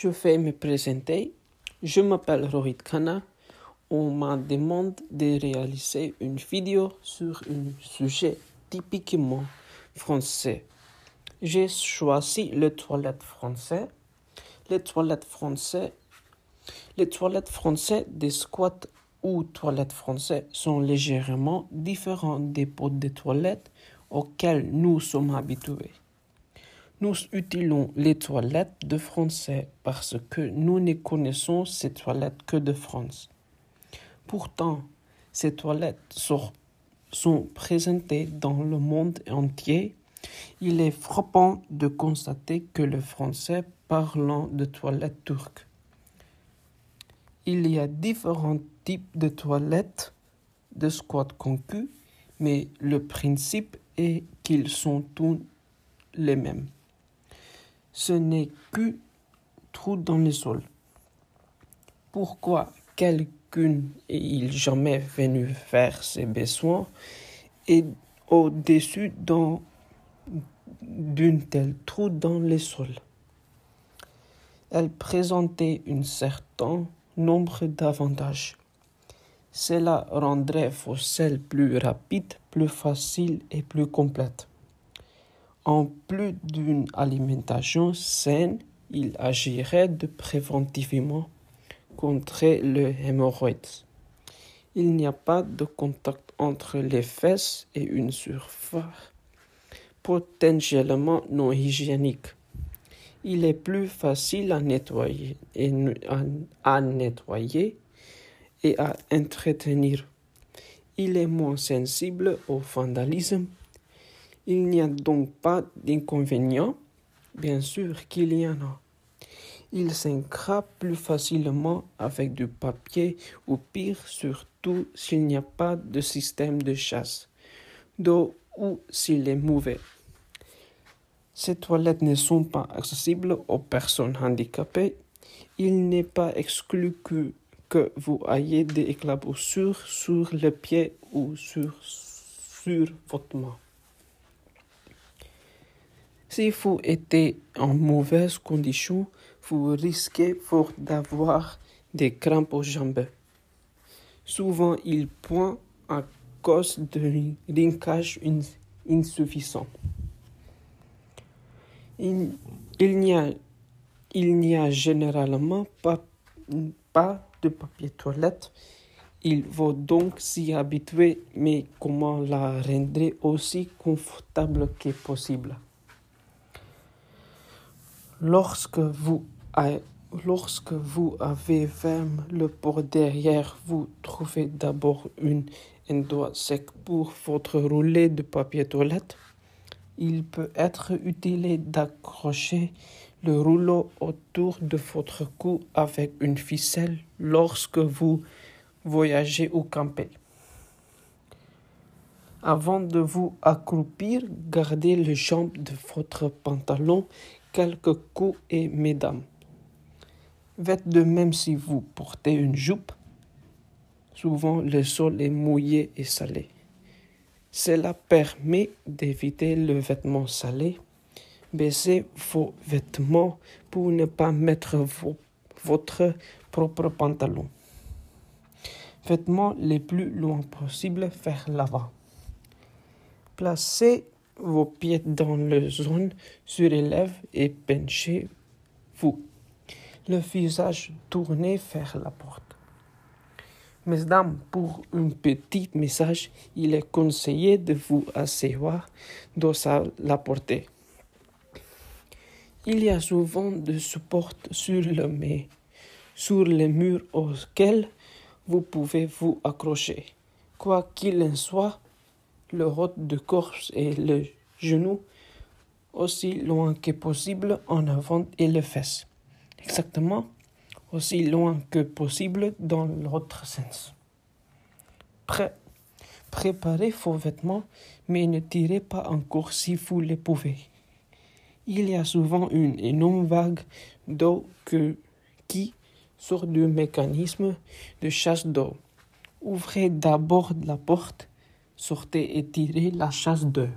Je vais me présenter. Je m'appelle Rohit Khanna. On m'a demandé de réaliser une vidéo sur un sujet typiquement français. J'ai choisi les toilettes français. Les toilettes français. Les toilettes français des squats ou toilettes français sont légèrement différents des pots de toilettes auxquels nous sommes habitués. Nous utilisons les toilettes de français parce que nous ne connaissons ces toilettes que de France. Pourtant, ces toilettes sont, présentées dans le monde entier. Il est frappant de constater que le français parlant de toilettes turques. Il y a différents types de toilettes de squat concu, mais le principe est qu'ils sont tous les mêmes ce n'est que trou dans le sol. Pourquoi quelqu'un est-il jamais venu faire ses besoins et au-dessus d'un tel trou dans le sol? Elle présentait un certain nombre d'avantages. Cela rendrait vos plus rapides, plus faciles et plus complètes. En plus d'une alimentation saine, il agirait de préventivement contre le hémorroïde. Il n'y a pas de contact entre les fesses et une surface potentiellement non hygiénique. Il est plus facile à nettoyer et à nettoyer et à entretenir. Il est moins sensible au vandalisme il n'y a donc pas d'inconvénient. Bien sûr qu'il y en a. Il s'encrape plus facilement avec du papier ou pire surtout s'il n'y a pas de système de chasse d'eau ou s'il est mauvais. Ces toilettes ne sont pas accessibles aux personnes handicapées. Il n'est pas exclu que, vous ayez des éclaboussures sur le pied ou sur votre main. Si vous êtes en mauvaise condition, vous risquez fort d'avoir des crampes aux jambes. Souvent, il pointe à cause d'un linkage insuffisant. Il, n'y a, il n'y a généralement pas, pas de papier toilette. Il faut donc s'y habituer, mais comment la rendre aussi confortable que possible? Lorsque vous, avez fermé le port derrière, vous trouvez d'abord une endroit sec pour votre roulet de papier toilette. Il peut être utile d'accrocher le rouleau autour de votre cou avec une ficelle lorsque vous voyagez ou campez. Avant de vous accroupir, gardez les jambes de votre pantalon quelques coups et mesdames. Faites de même si vous portez une jupe. Souvent le sol est mouillé et salé. Cela permet d'éviter le vêtement salé. Baissez vos vêtements pour ne pas mettre votre propre pantalon. Vêtements les plus loin possible vers l'avant. Placez vos pieds dans la zone surélève et penchez-vous, le visage tourné vers la porte. Mesdames, pour un petit message, il est conseillé de vous asseoir dans la portée. Il y a souvent des supports sur le mur, sur les murs auxquels vous pouvez vous accrocher. Quoi qu'il en soit, le rôte de corps et le genou aussi loin que possible en avant et les fesses. Exactement aussi loin que possible dans l'autre sens. Prêt. Préparez vos vêtements, mais ne tirez pas encore si vous le pouvez. Il y a souvent une énorme vague d'eau qui sort du mécanisme de chasse d'eau. Ouvrez d'abord la porte sortez et tirez la chasse d'eux.